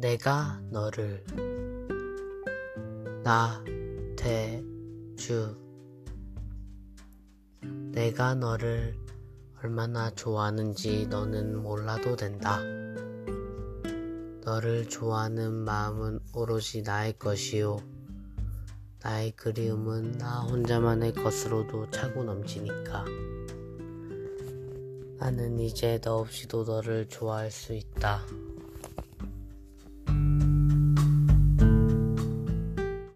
내가 너를 나대주 내가 너를 얼마나 좋아하는지 너는 몰라도 된다. 너를 좋아하는 마음은 오롯이 나의 것이요. 나의 그리움은 나 혼자만의 것으로도 차고 넘치니까. 나는 이제 너 없이도 너를 좋아할 수 있다.